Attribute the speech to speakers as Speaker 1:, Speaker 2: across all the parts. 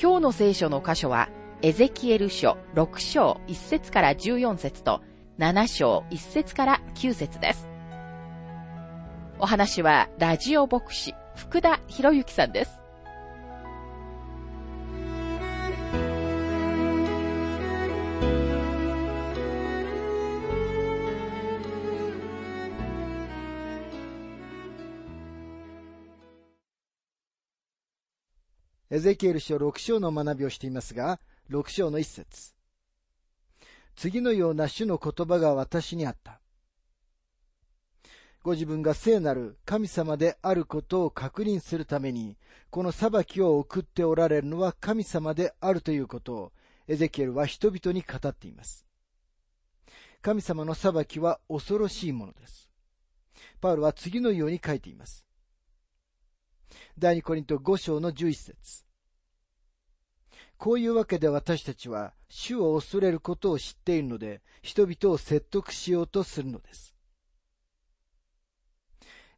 Speaker 1: 今日の聖書の箇所は、エゼキエル書6章1節から14節と7章1節から9節です。お話は、ラジオ牧師、福田博之さんです。
Speaker 2: エゼキエル書6章の学びをしていますが、6章の一節。次のような主の言葉が私にあった。ご自分が聖なる神様であることを確認するために、この裁きを送っておられるのは神様であるということを、エゼキエルは人々に語っています。神様の裁きは恐ろしいものです。パウロは次のように書いています。第二コリント5章の11節こういうわけで私たちは主を恐れることを知っているので、人々を説得しようとするのです。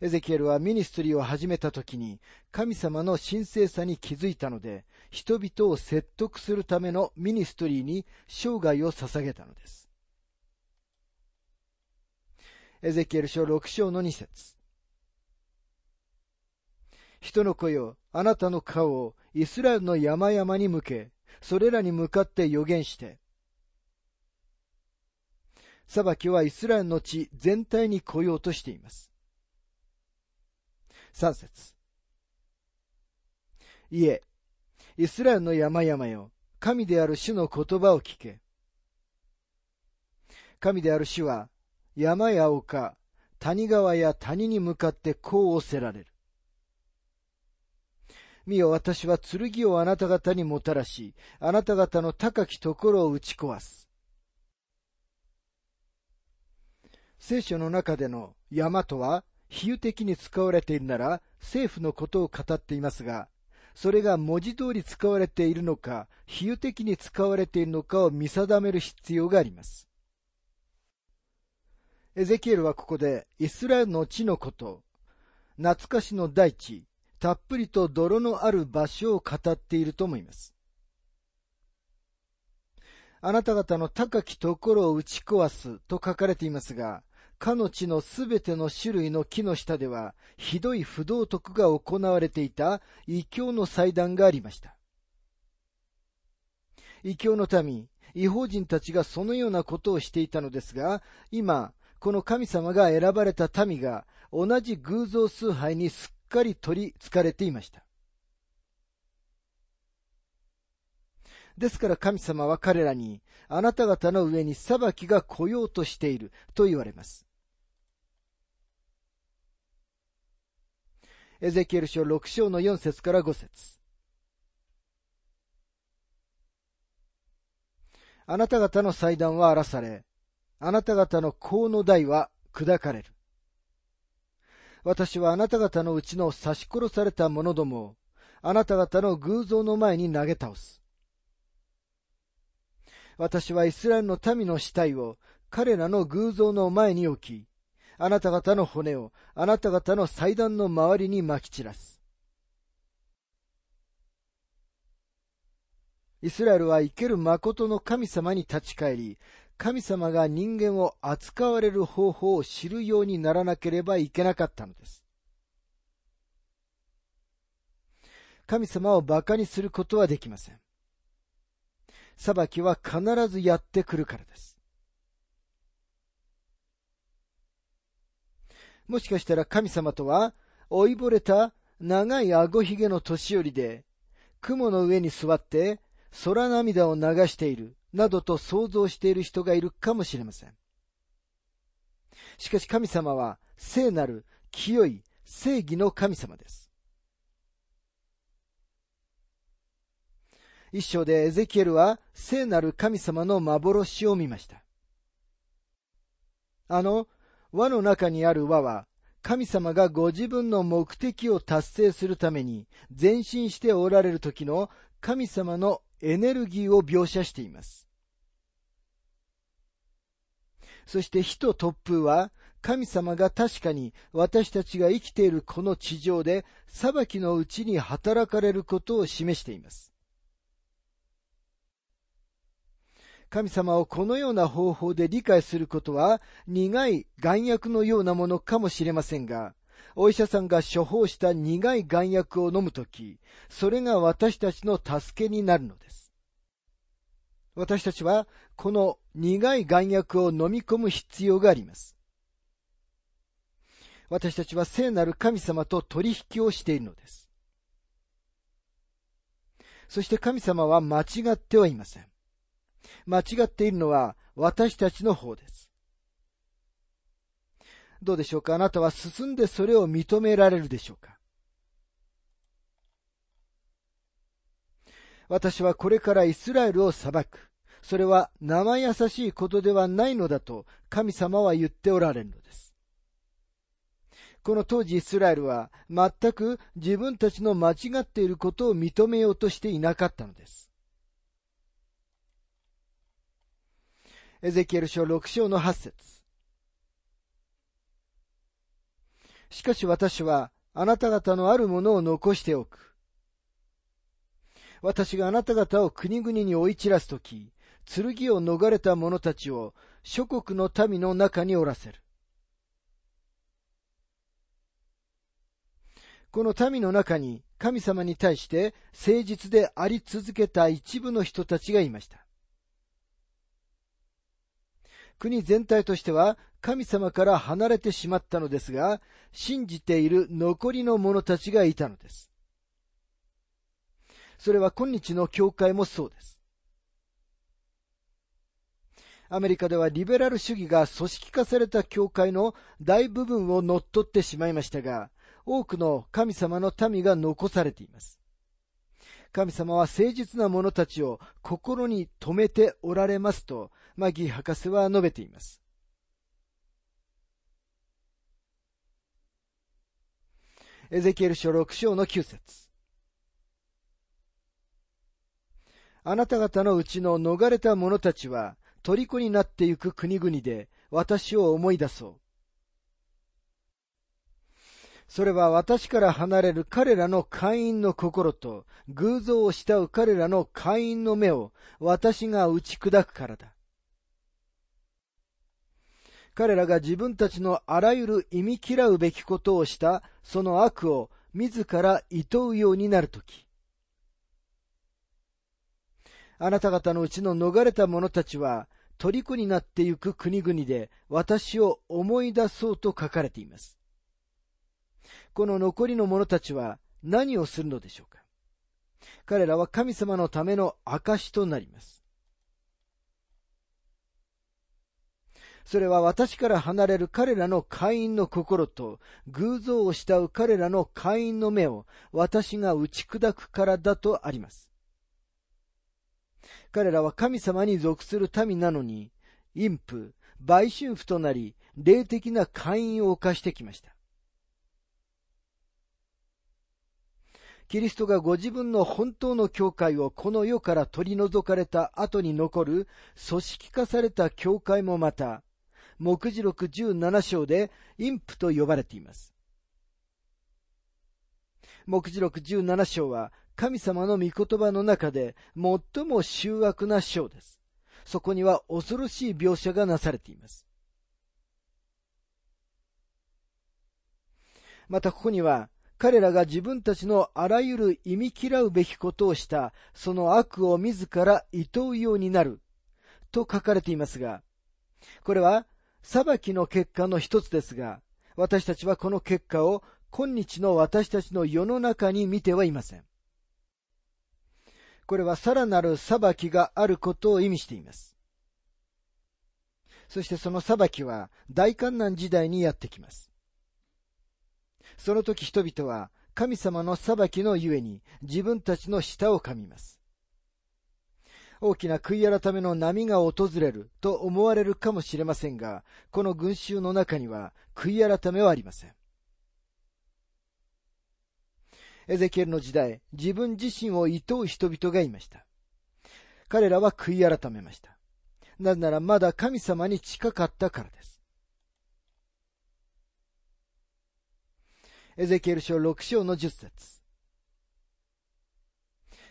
Speaker 2: エゼキエルは ministry を始めた時に神様の神聖さに気づいたので、人々を説得するための ministry に生涯を捧げたのです。エゼキエル書6章の2節人の子よ、あなたの顔をイスラエルの山々に向け、それらに向かって予言して、裁きはイスラエルの地全体に来ようとしています。三節いえ、イスラエルの山々よ、神である主の言葉を聞け。神である主は、山や丘、谷川や谷に向かってこうおせられる。見よ、私は剣をあなた方にもたらし、あなた方の高きところを打ち壊す。聖書の中での山とは、比喩的に使われているなら、政府のことを語っていますが、それが文字通り使われているのか、比喩的に使われているのかを見定める必要があります。エゼキエルはここで、イスラエルの地のこと、懐かしの大地、たっぷりと泥のある場所を語っていると思います。あなた方の高きところを打ち壊すと書かれていますが、かの地のすべての種類の木の下では、ひどい不道徳が行われていた異教の祭壇がありました。異教の民、違法人たちがそのようなことをしていたのですが、今、この神様が選ばれた民が同じ偶像崇拝にすっかり取りつかれていました。ですから神様は彼らに、あなた方の上に裁きが来ようとしていると言われます。エゼキエル書6章の4節から5節あなた方の祭壇は荒らされ、あなた方の甲の台は砕かれる。私はあなた方のうちの刺し殺された者どもを、あなた方の偶像の前に投げ倒す。私はイスラエルの民の死体を彼らの偶像の前に置き、あなた方の骨をあなた方の祭壇の周りに撒き散らす。イスラエルは生ける誠の神様に立ち返り、神様が人間を扱われる方法を知るようにならなければいけなかったのです。神様を馬鹿にすることはできません。裁きは必ずやってくるからです。もしかしたら神様とは、老いぼれた長い顎ひげの年寄りで、雲の上に座って空涙を流しているなどと想像している人がいるかもしれません。しかし神様は聖なる清い正義の神様です。一章でエゼキエルは聖なる神様の幻を見ました。あの輪の中にある輪は神様がご自分の目的を達成するために前進しておられる時の神様のエネルギーを描写しています。そして火と突風は神様が確かに私たちが生きているこの地上で裁きのうちに働かれることを示しています。神様をこのような方法で理解することは苦い眼薬のようなものかもしれませんが、お医者さんが処方した苦い眼薬を飲むとき、それが私たちの助けになるのです。私たちはこの苦い眼薬を飲み込む必要があります。私たちは聖なる神様と取引をしているのです。そして神様は間違ってはいません。間違っているのは私たちの方です。どうでしょうか？あなたは進んでそれを認められるでしょうか？私はこれからイスラエルを裁く。それは生優しいことではないのだと神様は言っておられるのです。この当時イスラエルは全く自分たちの間違っていることを認めようとしていなかったのです。エゼキエル書6章の8節しかし私はあなた方のあるものを残しておく。私があなた方を国々に追い散らすとき、剣を逃れた者たちを諸国の民の中におらせる。この民の中に神様に対して誠実であり続けた一部の人たちがいました。国全体としては神様から離れてしまったのですが、信じている残りの者たちがいたのです。それは今日の教会もそうです。アメリカではリベラル主義が組織化された教会の大部分を乗っ取ってしまいましたが、多くの神様の民が残されています。神様は誠実な者たちを心に留めておられますと、マギー博士は述べています。エゼキエル書6章の9節あなた方のうちの逃れた者たちは、虜になってゆく国々で私を思い出そう。それは私から離れる彼らの会員の心と偶像を慕う彼らの会員の目を私が打ち砕くからだ。彼らが自分たちのあらゆる忌み嫌うべきことをしたその悪を自ら厭うようになるとき、あなた方のうちの逃れた者たちは、虜になってゆく国々で私を思い出そうと書かれています。この残りの者たちは何をするのでしょうか彼らは神様のための証となります。それは私から離れる彼らの会員の心と偶像を慕う彼らの会員の目を私が打ち砕くからだとあります。彼らは神様に属する民なのに、陰婦、売春婦となり、霊的な会員を犯してきました。キリストがご自分の本当の教会をこの世から取り除かれた後に残る組織化された教会もまた、目次録17章で陰譜と呼ばれています。目次録17章は神様の御言葉の中で最も醜悪な章です。そこには恐ろしい描写がなされています。またここには彼らが自分たちのあらゆる忌み嫌うべきことをした、その悪を自ら厭うようになる、と書かれていますが、これは裁きの結果の一つですが、私たちはこの結果を今日の私たちの世の中に見てはいません。これはさらなる裁きがあることを意味しています。そしてその裁きは大観難時代にやってきます。その時人々は神様の裁きのゆえに自分たちの舌を噛みます。大きな悔い改めの波が訪れると思われるかもしれませんが、この群衆の中には悔い改めはありません。エゼキエルの時代、自分自身を厭う人々がいました。彼らは悔い改めました。なぜならまだ神様に近かったからです。エゼキエル書6章の10節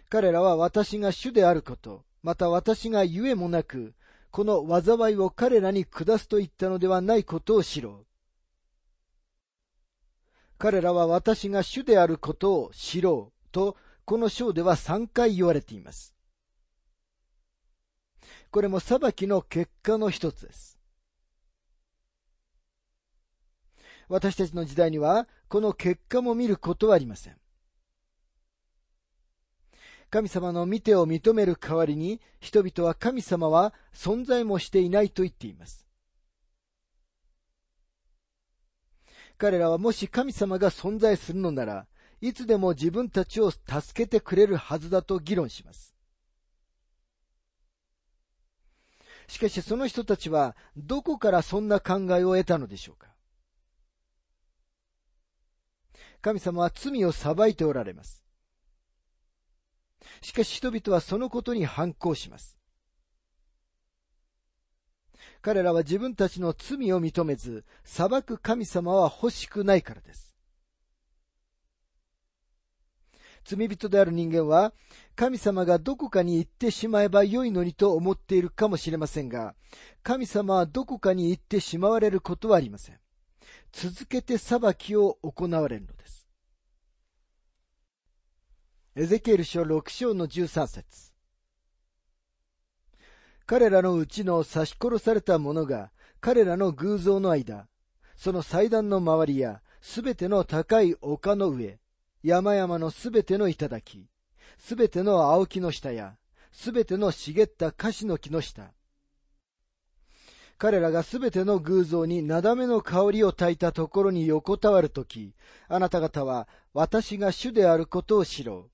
Speaker 2: 彼らは私が主であること、また私がゆえもなく、この災いを彼らに下すと言ったのではないことを知ろう。彼らは私が主であることを知ろうと、この章では3回言われています。これも裁きの結果の一つです。私たちの時代には、この結果も見ることはありません。神様の見てを認める代わりに、人々は神様は存在もしていないと言っています。彼らはもし神様が存在するのなら、いつでも自分たちを助けてくれるはずだと議論します。しかしその人たちはどこからそんな考えを得たのでしょうか神様は罪を裁いておられます。しかし人々はそのことに反抗します。彼らは自分たちの罪を認めず、裁く神様は欲しくないからです。罪人である人間は、神様がどこかに行ってしまえばよいのにと思っているかもしれませんが、神様はどこかに行ってしまわれることはありません。続けて裁きを行われるのです。エゼキエル書6章の13節彼らのうちの刺し殺された者が彼らの偶像の間、その祭壇の周りやすべての高い丘の上、山々のすべての頂、すべての青木の下や、すべての茂った樫の木の下、彼らがすべての偶像になだめの香りを焚いたところに横たわるとき、あなた方は私が主であることを知ろう。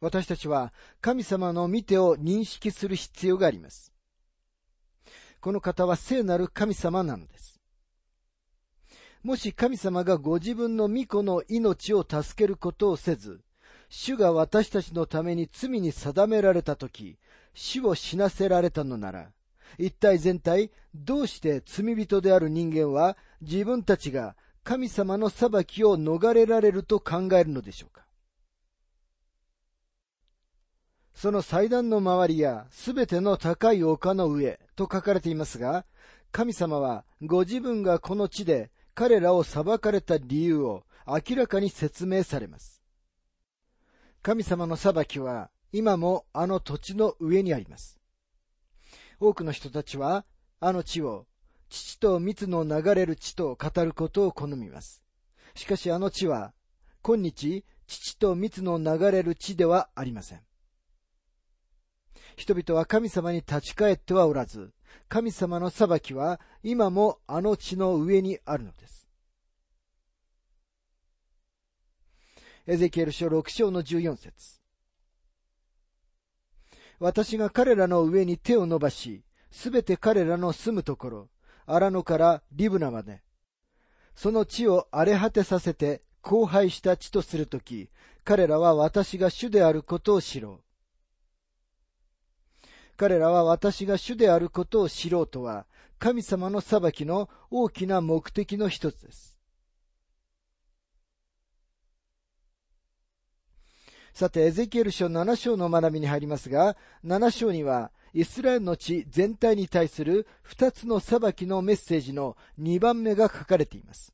Speaker 2: 私たちは神様の見てを認識する必要があります。この方は聖なる神様なのです。もし神様がご自分の御子の命を助けることをせず、主が私たちのために罪に定められたとき、死を死なせられたのなら、一体全体、どうして罪人である人間は自分たちが神様の裁きを逃れられると考えるのでしょうか？その祭壇の周りやすべての高い丘の上と書かれていますが、神様はご自分がこの地で彼らを裁かれた理由を明らかに説明されます。神様の裁きは今もあの土地の上にあります。多くの人たちはあの地を父と蜜の流れる地と語ることを好みます。しかしあの地は今日父と蜜の流れる地ではありません。人々は神様に立ち返ってはおらず、神様の裁きは今もあの地の上にあるのです。エゼキエル書6章の14節私が彼らの上に手を伸ばし、すべて彼らの住むところ、荒野からリブナまで、その地を荒れ果てさせて荒廃した地とするとき、彼らは私が主であることを知ろう。彼らは私が主であることを知ろうとは、神様の裁きの大きな目的の一つです。さて、エゼキエル書7章の学びに入りますが、7章には、イスラエルの地全体に対する2つの裁きのメッセージの2番目が書かれています。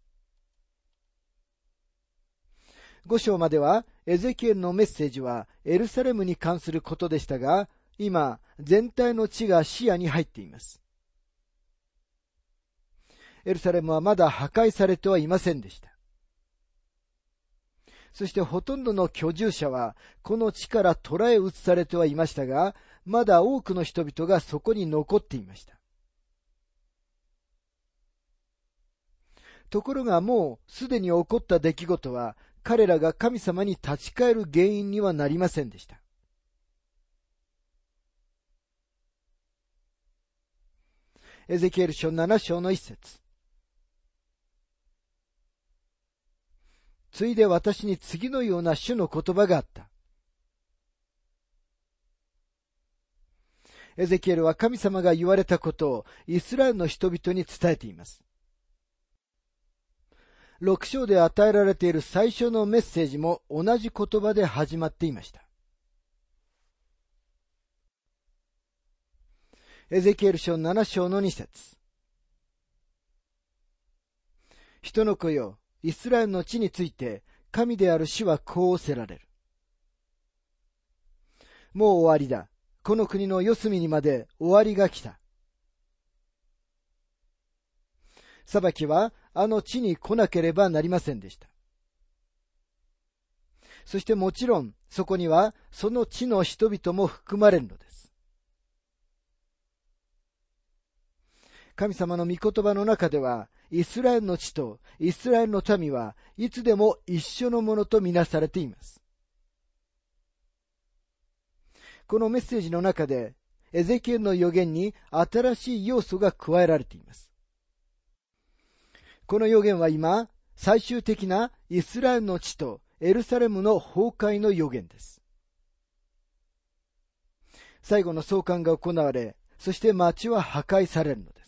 Speaker 2: 5章までは、エゼキエルのメッセージはエルサレムに関することでしたが、今、全体の地が視野に入っています。エルサレムはまだ破壊されてはいませんでした。そしてほとんどの居住者はこの地から捕らえ移されてはいましたが、まだ多くの人々がそこに残っていました。ところがもうすでに起こった出来事は彼らが神様に立ち返る原因にはなりませんでした。エゼキエル書7章の一節。ついで私に次のような主の言葉があった。エゼキエルは神様が言われたことをイスラエルの人々に伝えています。六章で与えられている最初のメッセージも同じ言葉で始まっていました。エゼキエル書7章の2節人の子よ、イスラエルの地について、神である主はこうおせられる。もう終わりだ。この国の四隅にまで終わりが来た。裁きはあの地に来なければなりませんでした。そしてもちろんそこにはその地の人々も含まれるのです。神様の御言葉の中では、イスラエルの地とイスラエルの民はいつでも一緒のものとみなされています。このメッセージの中で、エゼキエルの予言に新しい要素が加えられています。この予言は今、最終的なイスラエルの地とエルサレムの崩壊の予言です。最後の創刊が行われ、そして町は破壊されるのです。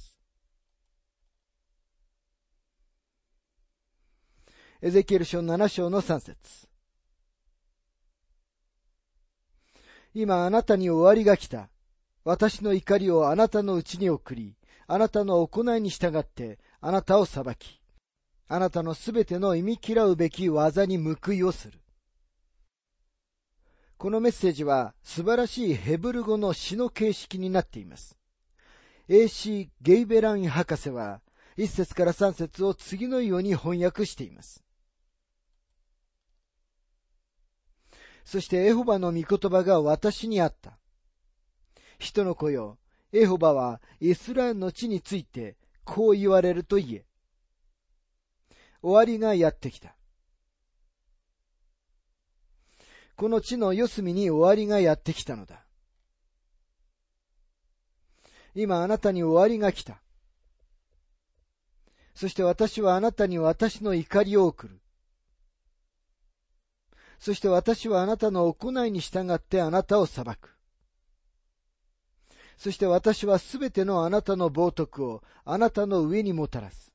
Speaker 2: エゼキエル書7章の3節今あなたに終わりが来た。私の怒りをあなたのうちに送り、あなたの行いに従ってあなたを裁き、あなたのすべての意味嫌うべき技に報いをする。このメッセージは素晴らしいヘブル語の詩の形式になっています。A.C. ゲイベラン博士は一節から三節を次のように翻訳しています。そしてエホバの御言葉が私にあった。人の子よ、エホバはイスラエルの地についてこう言われると言え。終わりがやってきた。この地の四隅に終わりがやってきたのだ。今あなたに終わりが来た。そして私はあなたに私の怒りを送る。そして私はあなたの行いに従ってあなたを裁く。そして私はすべてのあなたの冒涜をあなたの上にもたらす。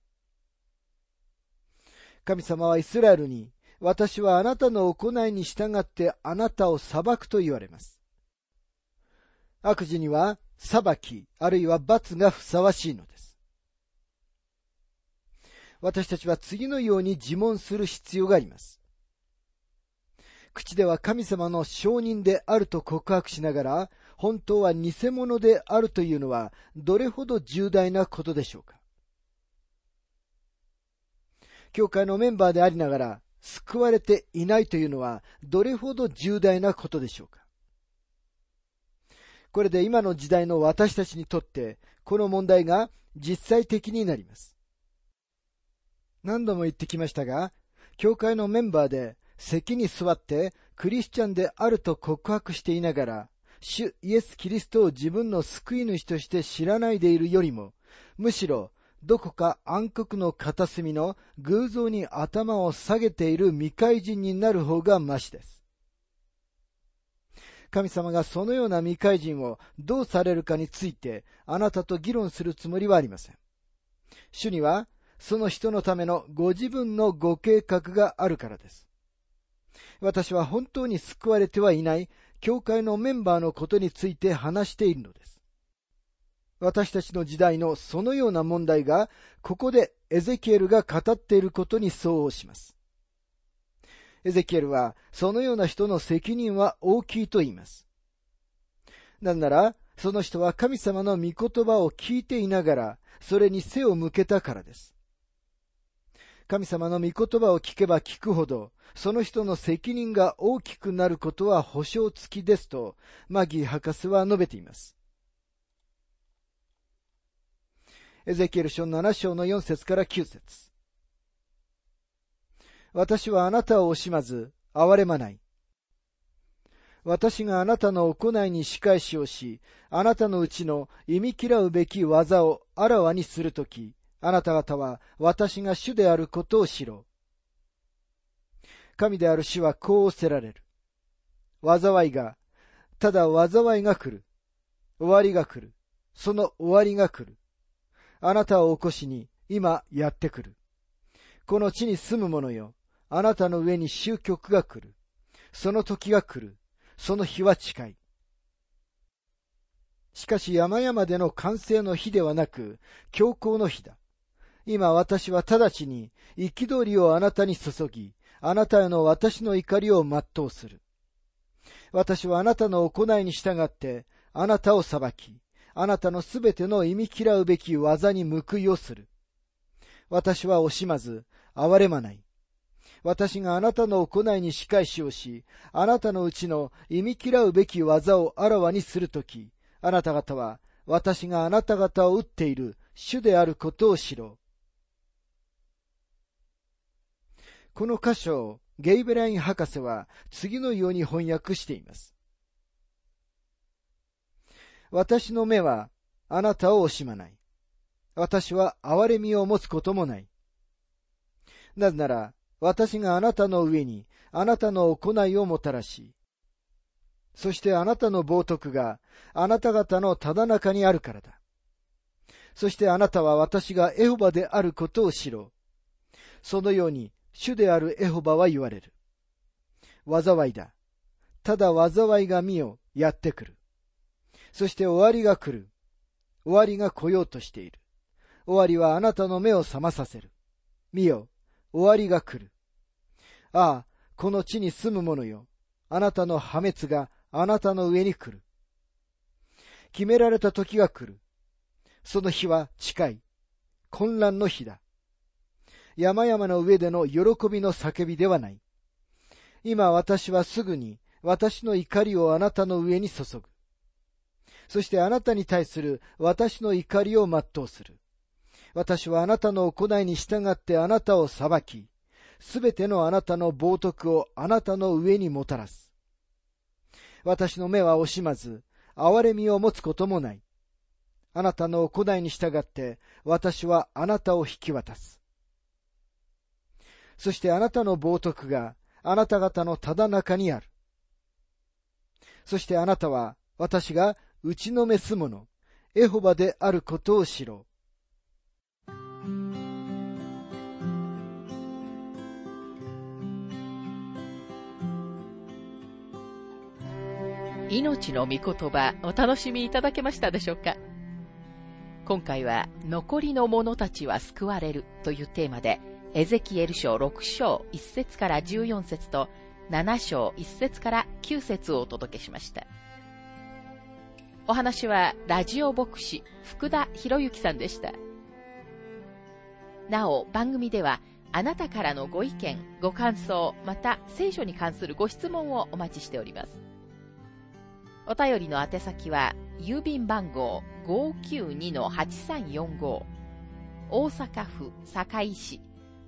Speaker 2: 神様はイスラエルに、私はあなたの行いに従ってあなたを裁くと言われます。悪事には裁き、あるいは罰がふさわしいのです。私たちは次のように自問する必要があります。口では神様の証人であると告白しながら、本当は偽物であるというのは、どれほど重大なことでしょうか。教会のメンバーでありながら、救われていないというのは、どれほど重大なことでしょうか。これで今の時代の私たちにとって、この問題が実際的になります。何度も言ってきましたが、教会のメンバーで席に座ってクリスチャンであると告白していながら、主イエス・キリストを自分の救い主として知らないでいるよりも、むしろどこか暗黒の片隅の偶像に頭を下げている未開人になる方がましです。神様がそのような未開人をどうされるかについてあなたと議論するつもりはありません。主にはその人のためのご自分のご計画があるからです。私は本当に救われてはいない教会のメンバーのことについて話しているのです。私たちの時代のそのような問題が、ここでエゼキエルが語っていることに相応します。エゼキエルは、そのような人の責任は大きいと言います。なんなら、その人は神様の御言葉を聞いていながら、それに背を向けたからです。神様の御言葉を聞けば聞くほど、その人の責任が大きくなることは保証付きですと、マギー博士は述べています。エゼキエル書7章の4節から9節私はあなたを惜しまず、憐れまない。私があなたの行いに仕返しをし、あなたのうちの忌み嫌うべき技をあらわにするとき、あなた方は私が主であることを知ろう。神である主はこうおせられる。災いが、ただ災いが来る。終わりが来る。その終わりが来る。あなたを起こしに今やってくる。この地に住む者よ。あなたの上に終局が来る。その時が来る。その日は近い。しかし山々での完成の日ではなく、強行の日だ。今私は直ちに憤りをあなたに注ぎ、あなたへの私の怒りを全うする。私はあなたの行いに従って、あなたを裁き、あなたのすべての忌み嫌うべき技に報いをする。私は惜しまず、憐れまない。私があなたの行いに仕返しをし、あなたのうちの忌み嫌うべき技をあらわにするとき、あなた方は私があなた方を打っている主であることを知ろう。この箇所をゲイベライン博士は次のように翻訳しています。私の目はあなたを惜しまない。私は憐れみを持つこともない。なぜなら、私があなたの上にあなたの行いをもたらし、そしてあなたの冒涜があなた方のただ中にあるからだ。そしてあなたは私がエホバであることを知ろう。そのように主であるエホバは言われる。災いだ。ただ災いが見よ、やってくる。そして終わりが来る。終わりが来ようとしている。終わりはあなたの目を覚まさせる。見よ、終わりが来る。ああ、この地に住む者よ。あなたの破滅があなたの上に来る。決められた時が来る。その日は近い。混乱の日だ。山々の上での喜びの叫びではない。今私はすぐに私の怒りをあなたの上に注ぐ。そしてあなたに対する私の怒りを全うする。私はあなたの行いに従ってあなたを裁き、すべてのあなたの冒涜をあなたの上にもたらす。私の目は惜しまず、憐れみを持つこともない。あなたの行いに従って、私はあなたを引き渡す。そしてあなたの冒涜があなた方のただ中にある。そしてあなたは私が打ちのめす者、エホバであることを知ろう。
Speaker 1: 命の御言葉お楽しみいただけましたでしょうか？今回は残りの者たちは救われるというテーマでエゼキエル書6章1節から14節と7章1節から9節をお届けしました。お話はラジオ牧師福田博之さんでした。なお番組ではあなたからのご意見、ご感想、また聖書に関するご質問をお待ちしております。お便りの宛先は、郵便番号592-8345、大阪府堺市、